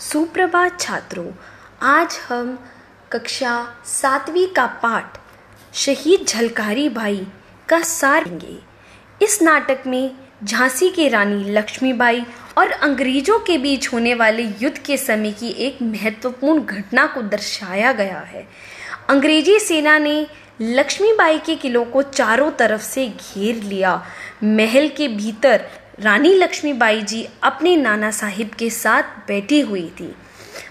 सुप्रभात छात्रों, आज हम कक्षा सातवीं का पाठ शहीद झलकारी भाई का सार लेंगे इस नाटक में झांसी की रानी लक्ष्मीबाई और अंग्रेज़ों के बीच होने वाले युद्ध के समय की एक महत्वपूर्ण घटना को दर्शाया गया है। अंग्रेज़ी सेना ने लक्ष्मीबाई के किलों को चारों तरफ़ से घेर लिया। महल के भीतर रानी लक्ष्मीबाई जी अपने नाना साहिब के साथ बैठी हुई थी।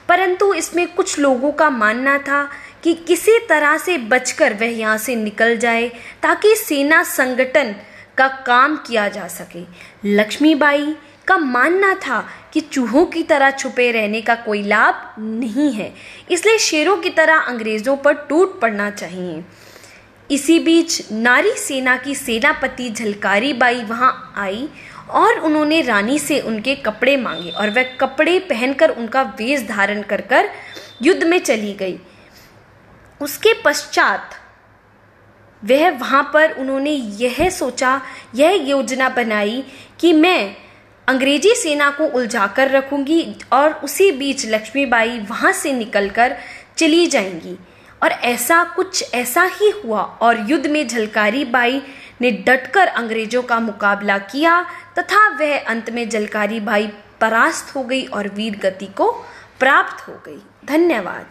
परंतु इसमें कुछ लोगों का मानना था कि किसी तरह से बचकर वह यहाँ से निकल जाए ताकि सेना संगठन का काम किया जा सके। लक्ष्मीबाई का मानना था कि चूहों की तरह छुपे रहने का कोई लाभ नहीं है, इसलिए शेरों की तरह अंग्रेज़ों पर टूट पड़ना चाहिए। इसी बीच नारी सेना की सेनापति झलकारी बाई वहाँ आई और उन्होंने रानी से उनके कपड़े मांगे और वह कपड़े पहनकर उनका वेश धारण कर कर युद्ध में चली गई। उसके पश्चात वह वहाँ पर उन्होंने यह सोचा, यह योजना बनाई कि मैं अंग्रेज़ी सेना को उलझा कर रखूँगी और उसी बीच लक्ष्मीबाई वहाँ से निकलकर चली जाएँगी। और ऐसा कुछ ऐसा ही हुआ और युद्ध में झलकारी बाई ने डटकर अंग्रेज़ों का मुकाबला किया तथा वह अंत में जलकारी भाई परास्त हो गई और वीर गति को प्राप्त हो गई। धन्यवाद।